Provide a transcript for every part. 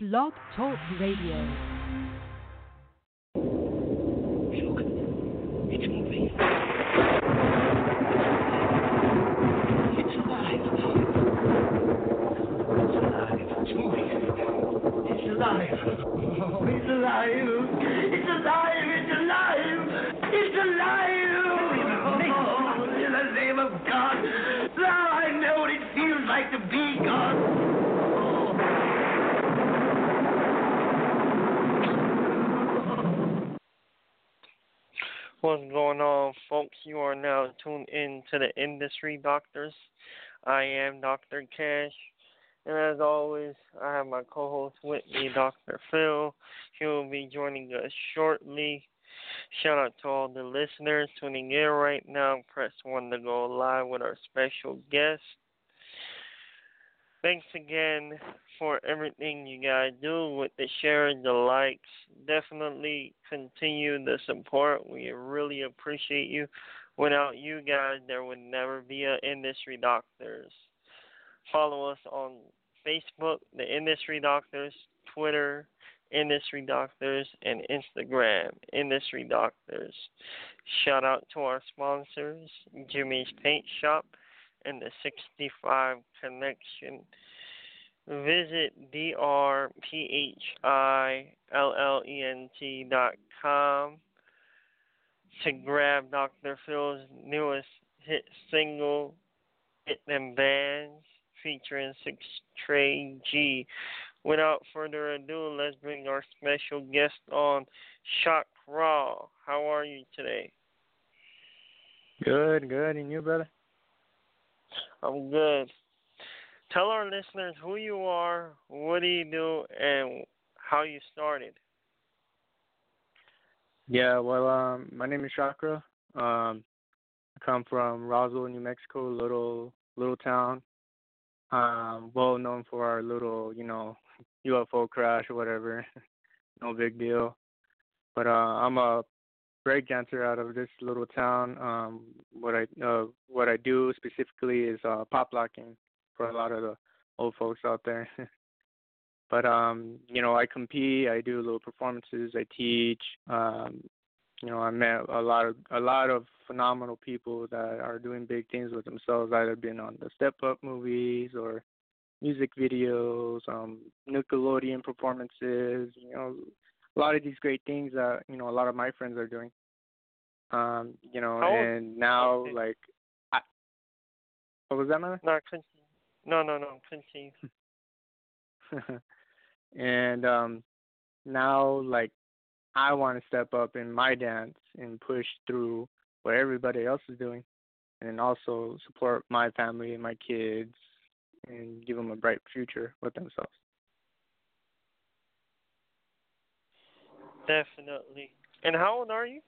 Blog Talk Radio. Alive. Oh, it's alive. It's alive. It's alive. It's alive. What's going on, folks? You are now tuned in to the Industry Doctors. I am Dr. Cash, and as always, I have my co host with me, Dr. Phil. He will be joining us shortly. Shout out to all the listeners tuning in right now. Press 1 to go live with our special guest. Thanks again for everything you guys do with the shares, the likes. Definitely continue the support. We really appreciate you. Without you guys, there would never be a Industry Doctors. Follow us on Facebook, the Industry Doctors, Twitter, Industry Doctors, and Instagram, Industry Doctors. Shout out to our sponsors, Jimmy's Paint Shop and the 65 Connection. Visit com to grab Dr. Phil's newest hit single, Hit Them Bands, featuring Six Trey G. Without further ado, let's bring our special guest on, Shock Raw. How are you today? Good, good. And you, brother? I'm good. Tell our listeners who you are, what do you do, and how you started. Yeah, well, um, my name is Shok-Raw. Um, I come from Roswell, New Mexico, little little town. Um, well known for our little, you know, UFO crash or whatever. no big deal. But uh, I'm a break dancer out of this little town. Um, what I uh, what I do specifically is uh, pop locking for a lot of the old folks out there. but um, you know, I compete. I do little performances. I teach. Um, you know, I met a lot of a lot of phenomenal people that are doing big things with themselves. Either been on the Step Up movies or music videos, um, Nickelodeon performances. You know, a lot of these great things that you know a lot of my friends are doing. Um, you know, and now okay. like, I, what was that, man? No. No, no, no, continue. and um now like I want to step up in my dance and push through what everybody else is doing and also support my family and my kids and give them a bright future with themselves. Definitely. And how old are you?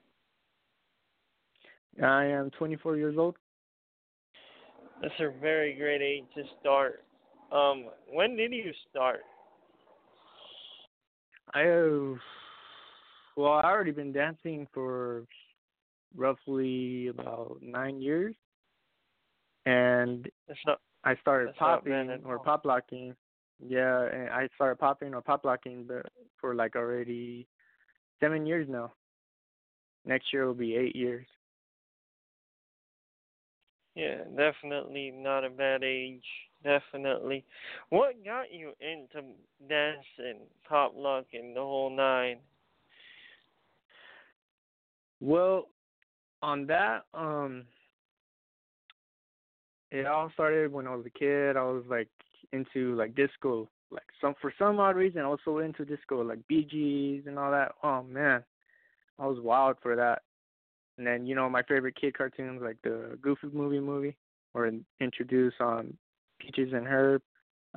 I am 24 years old. That's a very great age to start. Um, when did you start? I have well, I already been dancing for roughly about 9 years. And not. I started popping or pop locking. Yeah, and I started popping or pop locking but for like already seven years now. Next year will be eight years. Yeah, definitely not a bad age. Definitely. What got you into dancing, pop locking, the whole nine? Well, on that, um it all started when I was a kid. I was like into like disco. Like some for some odd reason I was so into disco, like Bee Gees and all that. Oh man. I was wild for that. And then, you know, my favorite kid cartoons like the Goofy movie movie or introduce um Peaches and Herb,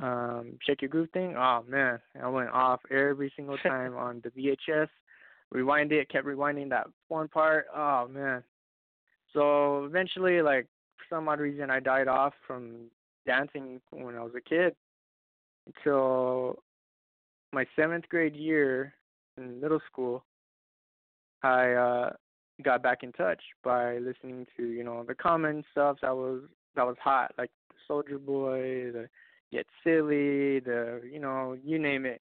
um, Shake Your Groove thing. Oh man, I went off every single time on the VHS. Rewind it, kept rewinding that one part. Oh man. So eventually like for some odd reason I died off from dancing when I was a kid until my seventh grade year in middle school. I uh got back in touch by listening to you know the common stuff that was that was hot like Soulja Boy, the Get Silly, the you know you name it.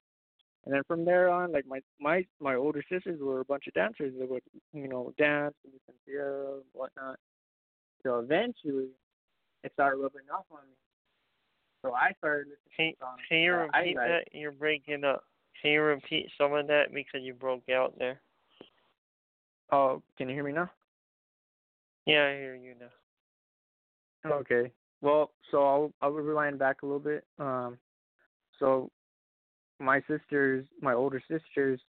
And then from there on, like my my my older sisters were a bunch of dancers. that would you know dance and listen to whatnot. So eventually, it started rubbing off on me. So I started listening can, Can you repeat that? You're breaking up. Can you repeat some of that because you broke out there? Oh, can you hear me now? Yeah, I hear you now. Okay. Well, so I'll I'll rewind back a little bit. Um, so my sisters, my older sisters,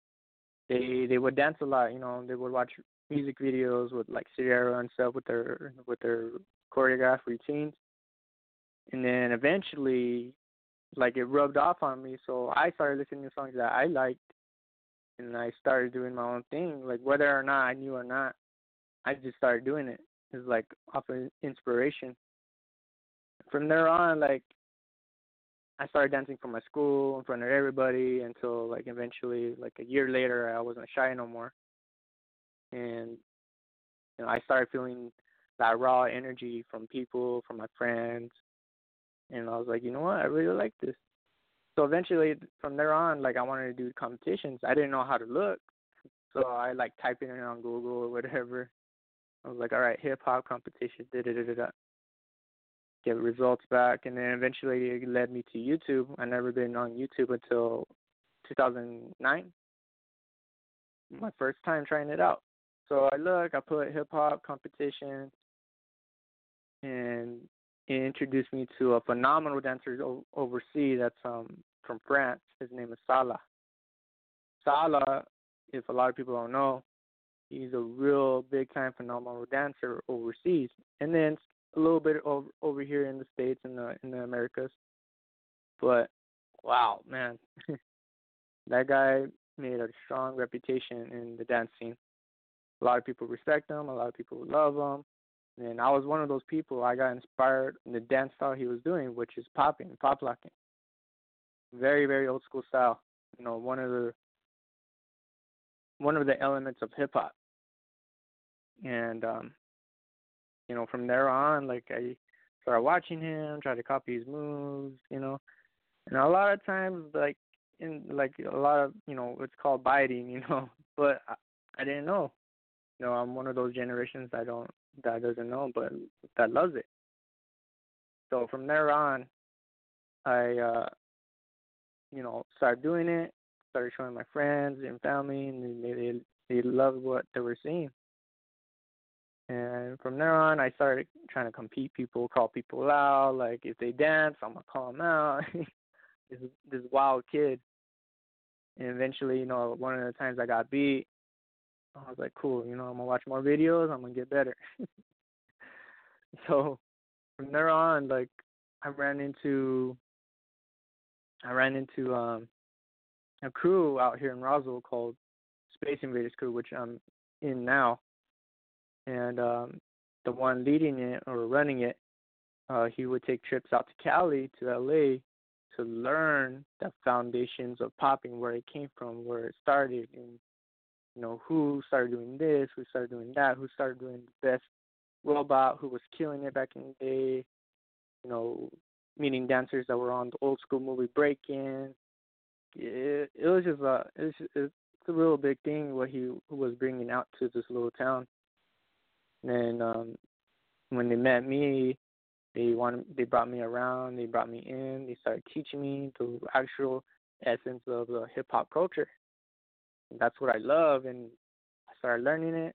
they they would dance a lot. You know, they would watch music videos with like Ciara and stuff with their with their choreographed routines. And then eventually, like it rubbed off on me, so I started listening to songs that I liked, and I started doing my own thing. Like whether or not I knew or not, I just started doing it. It's like off of inspiration. From there on, like I started dancing for my school in front of everybody until like eventually, like a year later, I wasn't shy no more, and you know I started feeling that raw energy from people, from my friends, and I was like, you know what, I really like this. So eventually, from there on, like I wanted to do competitions. I didn't know how to look, so I like typing it on Google or whatever. I was like, all right, hip hop competition, da da da da da. Get results back, and then eventually it led me to YouTube. I never been on YouTube until 2009. My mm. first time trying it out. So I look, I put hip hop competition, and introduced me to a phenomenal dancer overseas that's um from France. His name is Salah. Salah, if a lot of people don't know, he's a real big time phenomenal dancer overseas, and then a little bit over over here in the states and the in the Americas. But wow, man, that guy made a strong reputation in the dance scene. A lot of people respect him. A lot of people love him. And I was one of those people. I got inspired in the dance style he was doing, which is popping, pop locking. Very, very old school style. You know, one of the one of the elements of hip hop. And um, you know, from there on, like I started watching him, tried to copy his moves, you know. And a lot of times like in like a lot of you know, it's called biting, you know. But I, I didn't know. You know, I'm one of those generations that don't that doesn't know, but that loves it. So from there on, I, uh, you know, started doing it, started showing my friends and family, and they they, they loved what they were seeing. And from there on, I started trying to compete people, call people out. Like if they dance, I'm gonna call them out. this this wild kid. And eventually, you know, one of the times I got beat, I was like, cool, you know, I'm gonna watch more videos, I'm gonna get better. so from there on, like I ran into I ran into um a crew out here in Roswell called Space Invaders Crew, which I'm in now. And um the one leading it or running it, uh, he would take trips out to Cali to LA to learn the foundations of popping, where it came from, where it started, and you know, who started doing this, who started doing that, who started doing the best robot, who was killing it back in the day, you know, meeting dancers that were on the old school movie Break In. It, it was just a it's it's a real big thing what he was bringing out to this little town. And um, when they met me, they wanted they brought me around, they brought me in, they started teaching me the actual essence of the hip hop culture that's what I love, and I started learning it.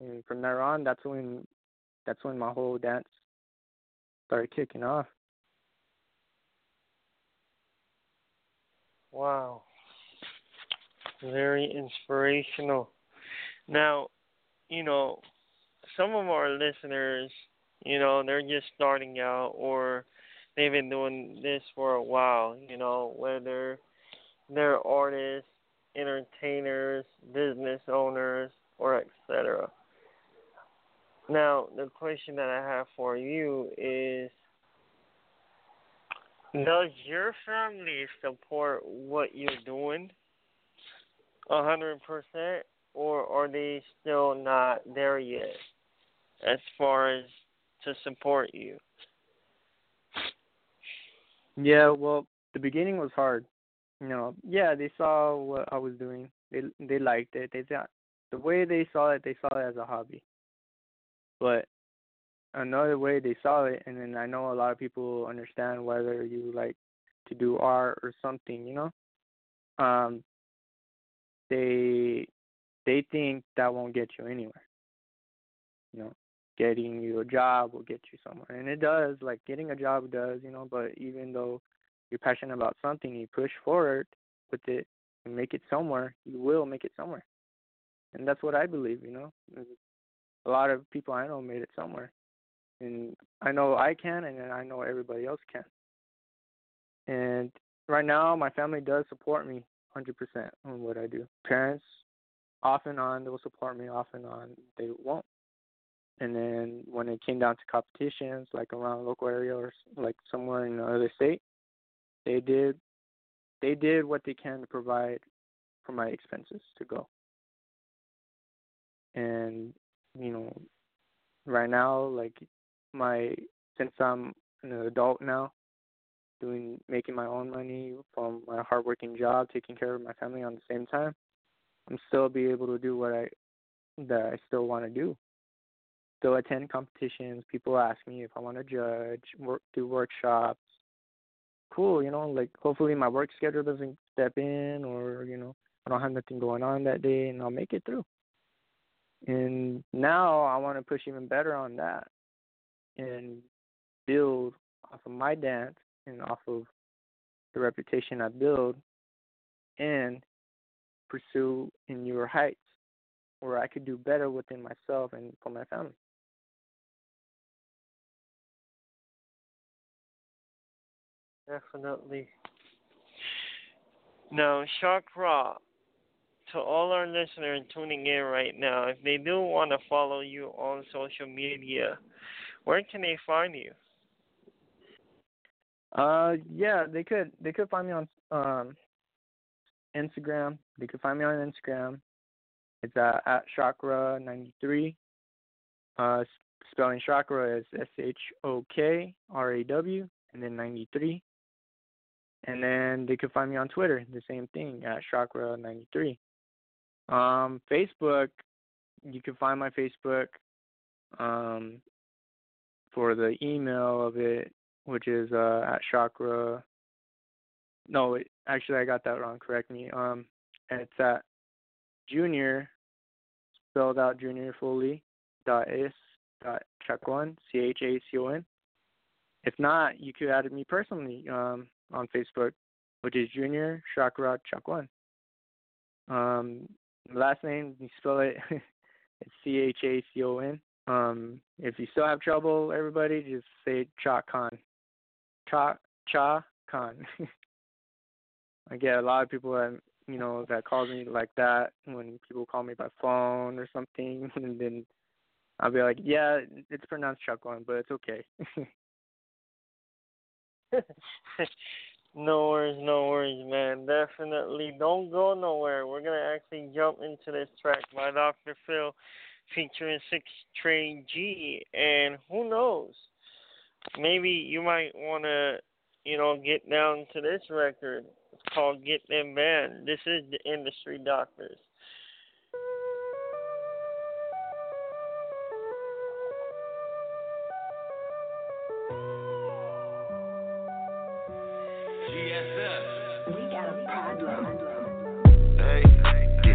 And from there on, that's when that's when my whole dance started kicking off. Wow. Very inspirational. Now, you know, some of our listeners, you know, they're just starting out or they've been doing this for a while, you know, whether they're artists entertainers, business owners, or etc. Now, the question that I have for you is Does your family support what you're doing 100%, or are they still not there yet as far as to support you? Yeah, well, the beginning was hard you know, yeah, they saw what I was doing. They they liked it. They thought the way they saw it, they saw it as a hobby. But another way they saw it, and then I know a lot of people understand whether you like to do art or something, you know. Um, they they think that won't get you anywhere. You know, getting you a job will get you somewhere, and it does. Like getting a job does, you know. But even though you're passionate about something, you push forward with it and make it somewhere, you will make it somewhere. And that's what I believe, you know. A lot of people I know made it somewhere. And I know I can and I know everybody else can. And right now my family does support me 100% on what I do. Parents off and on they'll support me, off and on they won't. And then when it came down to competitions, like around local area or like somewhere in another state, they did they did what they can to provide for my expenses to go. And you know, right now, like my since I'm an adult now, doing making my own money from my hardworking job, taking care of my family on the same time, I'm still be able to do what I that I still want to do. Still attend competitions. People ask me if I want to judge, work, do workshops, cool, you know, like hopefully my work schedule doesn't step in or, you know, I don't have nothing going on that day and I'll make it through. And now I want to push even better on that and build off of my dance and off of the reputation I build and pursue in newer heights where I could do better within myself and for my family. Definitely. Now, Shok-Raw, to all our listeners tuning in right now, if they do want to follow you on social media, where can they find you? Uh, yeah, they could they could find me on um Instagram. They could find me on Instagram. It's uh, at Shok-Raw ninety three. Uh, spelling Shok-Raw is S H O K R A W and then ninety three. And then they could find me on Twitter, the same thing at ShokRaw93. Um, Facebook, you can find my Facebook um, for the email of it, which is uh, at Shok-Raw. No, it, actually, I got that wrong. Correct me. Um, it's at Junior, spelled out Junior fully, dot s dot chacon c h a c o n. If not, you could add me personally. Um, on Facebook, which is Junior Chakra Chakwan. Um, last name you spell it it's C H A C O N. Um, if you still have trouble, everybody just say Cha Khan. Cha Khan. I get a lot of people that you know that calls me like that when people call me by phone or something, and then I'll be like, yeah, it's pronounced Chakwan, but it's okay. no worries, no worries, man. Definitely don't go nowhere. We're gonna actually jump into this track by Dr. Phil featuring Six Trey G and who knows? Maybe you might wanna, you know, get down to this record. It's called Get Them Banned. This is the industry doctors.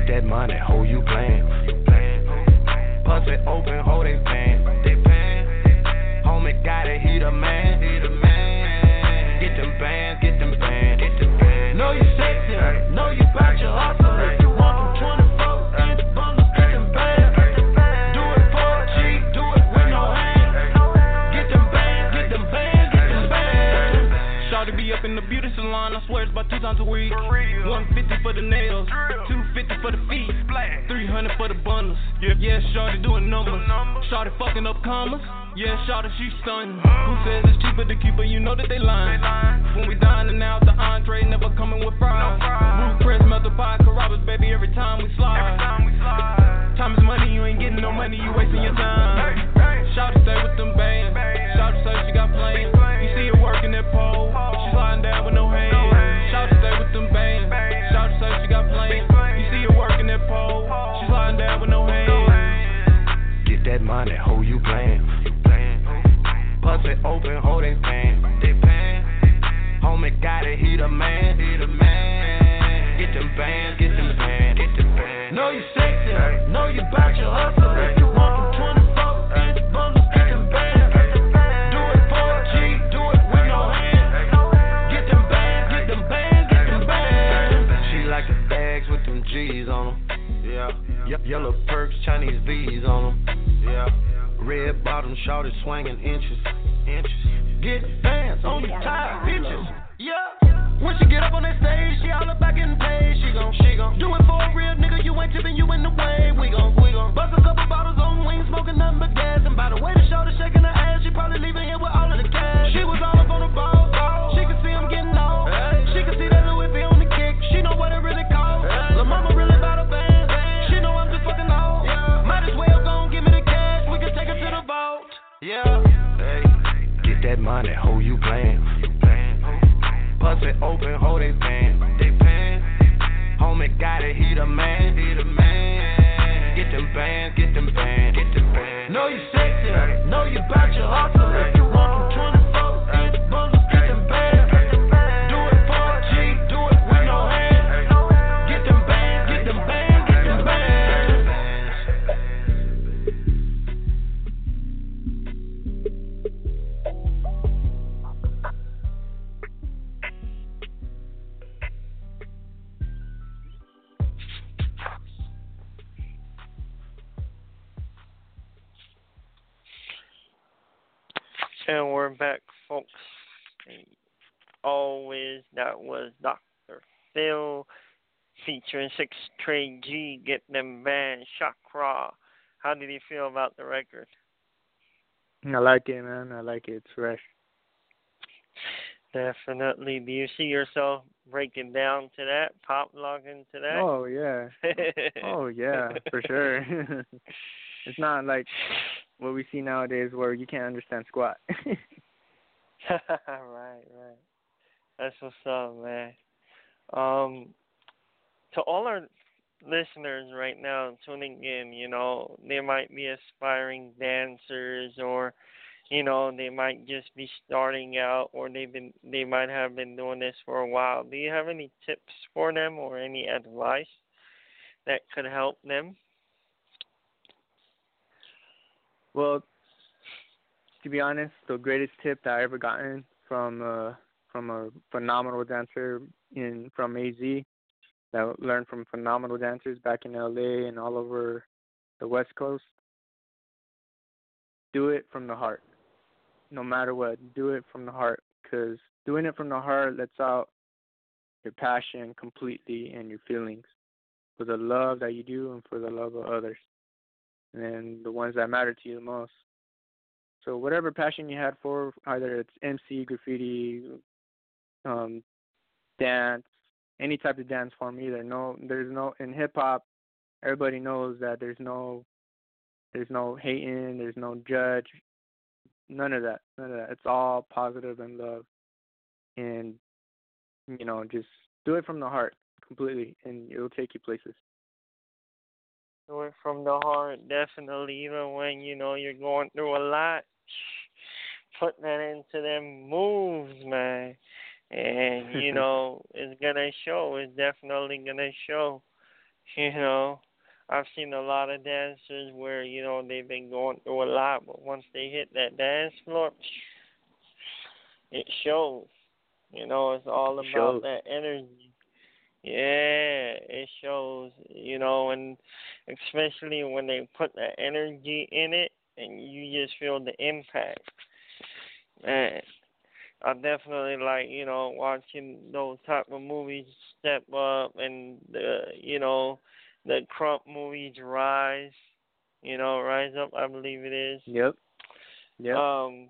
That money, who you playing? Pussy open, hold they pan. They pan. Homie got it, he the man. He the man. Get them bands, get them bands. Get them bands. Know you sexy, know you bout your hustle. Times a week. 150 for the nails, 250 for the feet, 300 for the bundles. Yeah, yeah, Shorty doing numbers. Shorty fucking up commas. Yeah, Shorty, she stunning. Who says it's cheaper to keep her? You know that they lying. Money, who you playing? Pussy open, hold they pan. Homie got it, he the man. He the man. Get them bands, get them bands, get them bands. Know you sexy, know you bout your hustle. If you want them 24 inch bundles, get them bands. Do it for a G, do it with no hands. Get them bands, get them bands, get them bands. She like the bags with them G's on them. Yeah. Yellow perks, Chinese V's on them. Yeah. Red bottom, shorty swinging inches. Inches. Get fans on you tired bitches. Yeah. When she get up on that stage, she all back in paid. She gon' she gon' do it for a real nigga. You ain't tipping, you in the way. We gon' we gon' bust a couple bottles on wings, smoking nothing but gas. And by the way, the shorty shaking her ass, she probably leaving here with all of the cash. She was all money, who you playing? Pussy open, hold they pan. They pan. Homie got it, he the man. He the man. Get them bands, get them bands, get them bands. Know you sexy, know you bout your hustle. Featuring Six Trey G, Get Them Band, Shok-Raw. How did you feel about the record? I like it, man. I like it. It's fresh. Definitely. Do you see yourself breaking down to that, pop locking to that? Oh yeah. Oh yeah, for sure. it's not like what we see nowadays where you can't understand squat. right, right. That's what's up, man. Um, to all our listeners right now tuning in, you know, they might be aspiring dancers or you know, they might just be starting out or they've been they might have been doing this for a while. Do you have any tips for them or any advice that could help them? well, to be honest, the greatest tip that I ever gotten from uh from a phenomenal dancer in from AZ that I learned from phenomenal dancers back in LA and all over the West Coast. Do it from the heart. No matter what, do it from the heart because doing it from the heart lets out your passion completely and your feelings for the love that you do and for the love of others and the ones that matter to you the most. So whatever passion you had for either it's MC, graffiti, um, dance, any type of dance form either. No there's no in hip hop everybody knows that there's no there's no hating, there's no judge, none of that. None of that. It's all positive and love. And you know, just do it from the heart completely and it'll take you places. Do it from the heart, definitely. Even when you know you're going through a lot, put that into them moves, man. And you know it's gonna show. It's definitely gonna show. You know, I've seen a lot of dancers where you know they've been going through a lot, but once they hit that dance floor, it shows. You know, it's all about shows. that energy. Yeah, it shows, you know, and especially when they put that energy in it and you just feel the impact. Man, I definitely like, you know, watching those type of movies step up and the you know, the Krump movies rise. You know, Rise Up I believe it is. Yep. Yep. Um,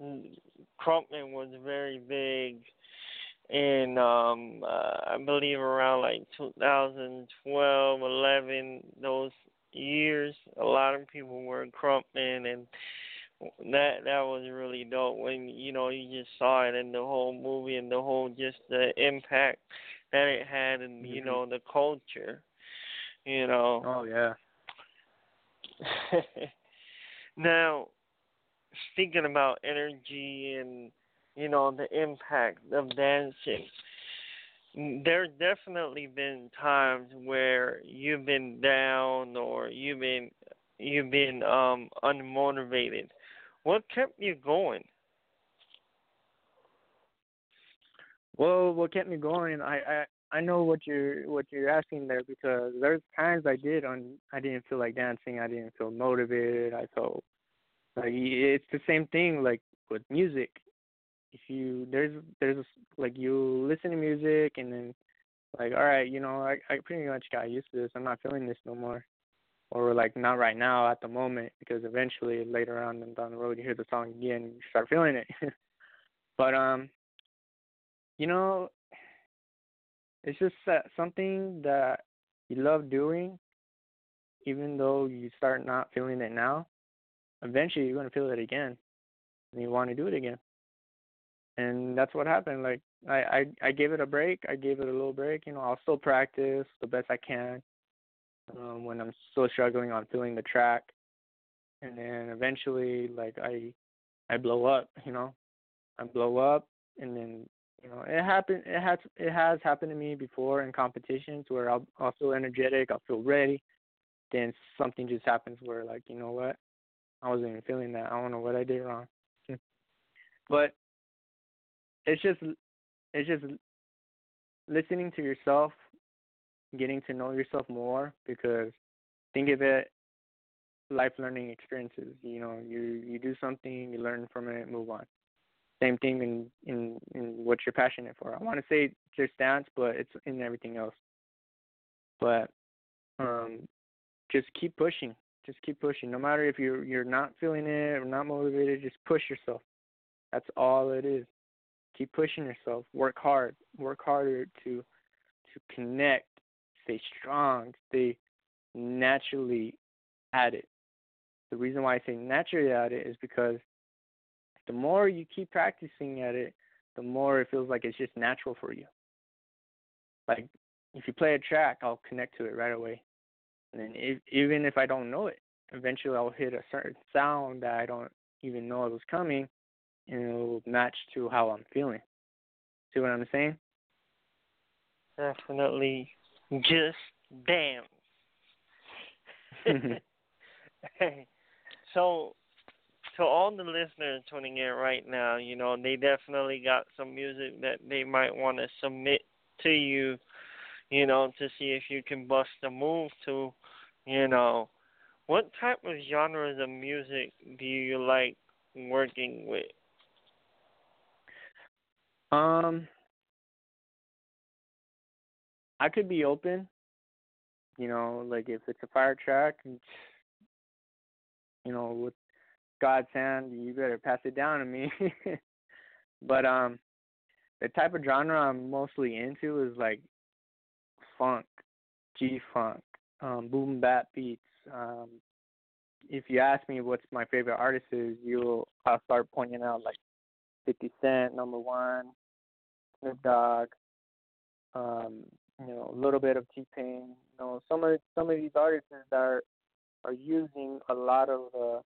Crumpman was very big in um uh, I believe around like 2012, 11, those years. A lot of people were Crumpman, and that that was really dope when you know you just saw it in the whole movie and the whole just the impact that it had and you Mhm. know the culture. You know. oh yeah. Now, speaking about energy and you know the impact of dancing, there's definitely been times where you've been down or you've been you've been um unmotivated. What kept you going? Well, what kept me going, I I I know what you're what you're asking there because there's times I did on I didn't feel like dancing, I didn't feel motivated, I felt like it's the same thing like with music. If you there's there's like you listen to music and then like all right, you know, I I pretty much got used to this. I'm not feeling this no more. Or like not right now at the moment because eventually later on down the road you hear the song again and you start feeling it. but um you know, it's just something that you love doing, even though you start not feeling it now. Eventually, you're gonna feel it again, and you want to do it again. And that's what happened. Like I, I, I gave it a break. I gave it a little break. You know, I'll still practice the best I can um, when I'm still struggling on feeling the track, and then eventually, like I, I blow up. You know, I blow up, and then you know, it happened. It has it has happened to me before in competitions where I'll I'll feel energetic, I'll feel ready, then something just happens where like you know what, I wasn't even feeling that. I don't know what I did wrong. but it's just it's just listening to yourself, getting to know yourself more because think of it life learning experiences. You know, you you do something, you learn from it, move on same thing in in in what you're passionate for. I want to say just dance, but it's in everything else. But um, just keep pushing. Just keep pushing. No matter if you're you're not feeling it or not motivated, just push yourself. That's all it is. Keep pushing yourself. Work hard. Work harder to to connect. Stay strong. Stay naturally at it. The reason why I say naturally at it is because the more you keep practicing at it, the more it feels like it's just natural for you. Like if you play a track, I'll connect to it right away. And then if, even if I don't know it, eventually I'll hit a certain sound that I don't even know it was coming, and it'll match to how I'm feeling. See what I'm saying? Definitely. Just damn. hey, so to all the listeners tuning in right now, you know, they definitely got some music that they might want to submit to you, you know, to see if you can bust a move to, you know. What type of genres of music do you like working with? Um I could be open. You know, like if it's a fire track, you know, with God's hand, you better pass it down to me. but um, the type of genre I'm mostly into is like funk, G funk, um, boom bap beats. Um, if you ask me what's my favorite artist is, you'll I'll start pointing out like 50 Cent, number one, Snoop Dogg, um, you know, a little bit of T Pain. You know, some of some of these artists are are using a lot of uh,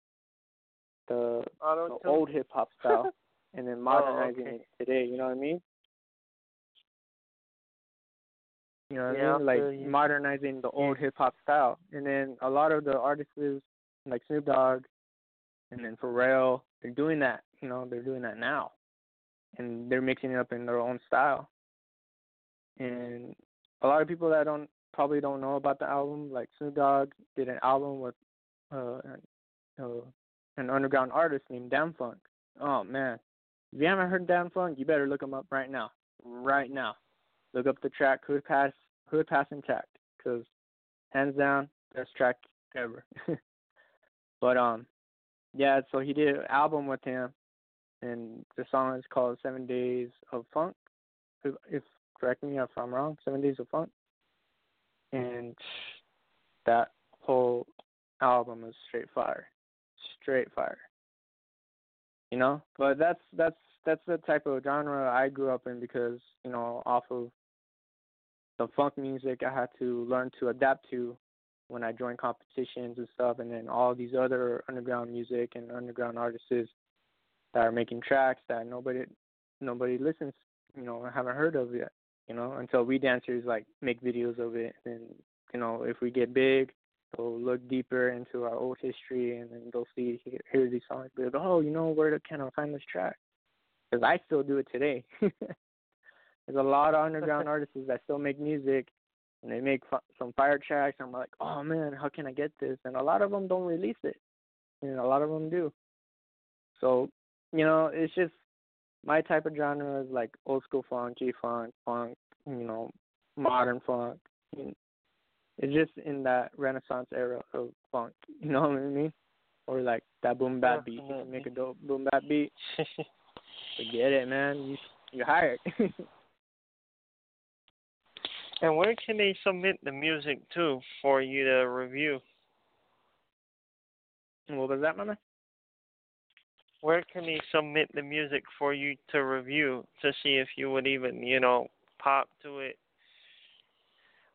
the, the old hip hop style and then modernizing oh, okay. it today. You know what I mean? You know what yeah, I mean? Like modernizing the old hip hop style, and then a lot of the artists like Snoop Dogg, and then Pharrell, they're doing that. You know, they're doing that now, and they're mixing it up in their own style. And a lot of people that don't probably don't know about the album, like Snoop Dogg did an album with uh, uh an underground artist named Dâm-Funk. Oh man, if you haven't heard Dâm-Funk, you better look him up right now. Right now, look up the track Hood Pass Hood Pass Intact, cause hands down best track ever. but um, yeah, so he did an album with him, and the song is called Seven Days of Funk. If correct me if I'm wrong, Seven Days of Funk, and that whole album is straight fire. Straight fire. You know, but that's that's that's the type of genre I grew up in because you know off of the funk music I had to learn to adapt to when I joined competitions and stuff, and then all these other underground music and underground artists that are making tracks that nobody nobody listens, you know, haven't heard of yet, you know, until we dancers like make videos of it, and you know, if we get big, they'll look deeper into our old history, and then they'll see hear these songs, be like, oh, you know, where can I find this track? Because I still do it today. There's a lot of underground artists that still make music, and they make f- some fire tracks. I'm like, oh man, how can I get this? And a lot of them don't release it, and a lot of them do. So, you know, it's just my type of genre is like old school funk, G funk, funk, you know, modern funk. It's just in that Renaissance era of funk. You know what I mean? Or like that boom bap beat. You make a dope boom bap beat. Forget it, man. You you hired. and where can they submit the music to for you to review? What was that, man? Where can they submit the music for you to review to see if you would even, you know, pop to it?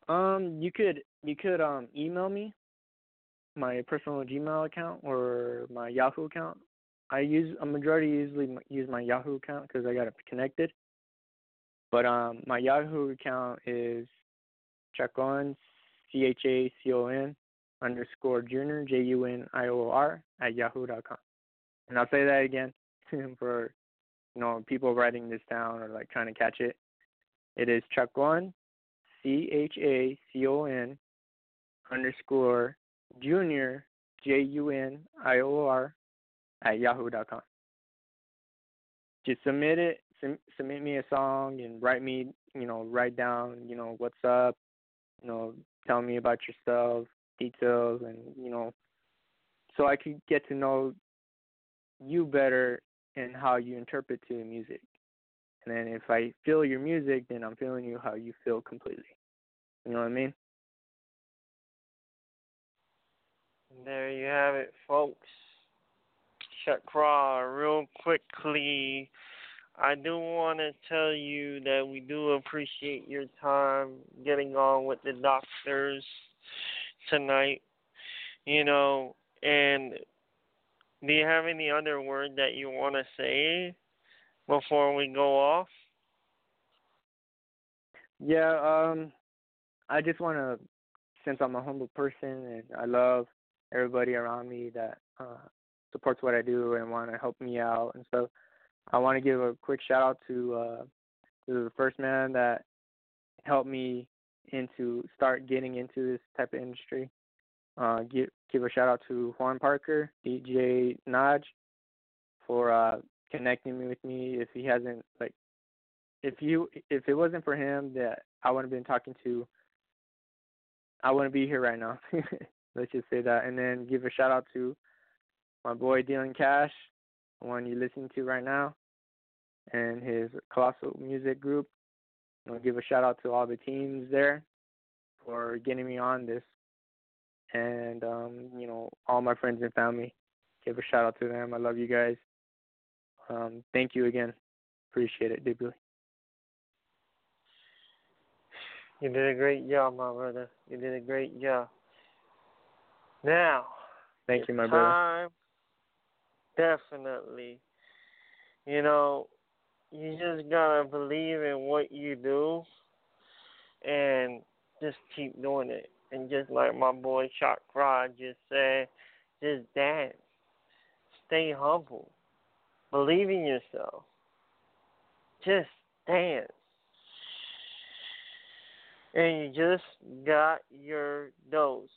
Um, you could you could um email me my personal Gmail account or my Yahoo account. I use a majority usually use my Yahoo account because I got it connected. But um, my Yahoo account is Chacon C H A C O N underscore Junior J U N I O R at yahoo dot com. And I'll say that again for you know people writing this down or like trying to catch it. It is Chuck Chacon C H A C O N underscore junior J U N I O R at yahoo dot com. Just submit it, submit me a song, and write me, you know, write down, you know, what's up, you know, tell me about yourself, details, and you know, so I could get to know you better in how you interpret to the music. And then if I feel your music, then I'm feeling you how you feel completely. You know what I mean? There you have it, folks. Shok-Raw, real quickly, I do want to tell you that we do appreciate your time getting on with the doctors tonight. You know, and do you have any other word that you want to say before we go off? Yeah, um, I just want to, since I'm a humble person and I love everybody around me that uh, supports what I do and want to help me out and stuff. I want to give a quick shout out to uh, to the first man that helped me into start getting into this type of industry. Uh, give give a shout out to Juan Parker, DJ Naj, for uh, connecting me with me. If he hasn't like, if you if it wasn't for him, that I wouldn't have been talking to. I wouldn't be here right now. Let's just say that, and then give a shout out to my boy Dylan Cash, the one you're listening to right now, and his Colossal Music Group. I'll give a shout out to all the teams there for getting me on this, and um, you know all my friends and family. Give a shout out to them. I love you guys. Um, thank you again. Appreciate it deeply. You did a great job, my brother. You did a great job. Now, thank you, my time, brother. Definitely. You know, you just gotta believe in what you do and just keep doing it. And just like my boy Shock Rod just said, just dance. Stay humble. Believe in yourself. Just dance. And you just got your dose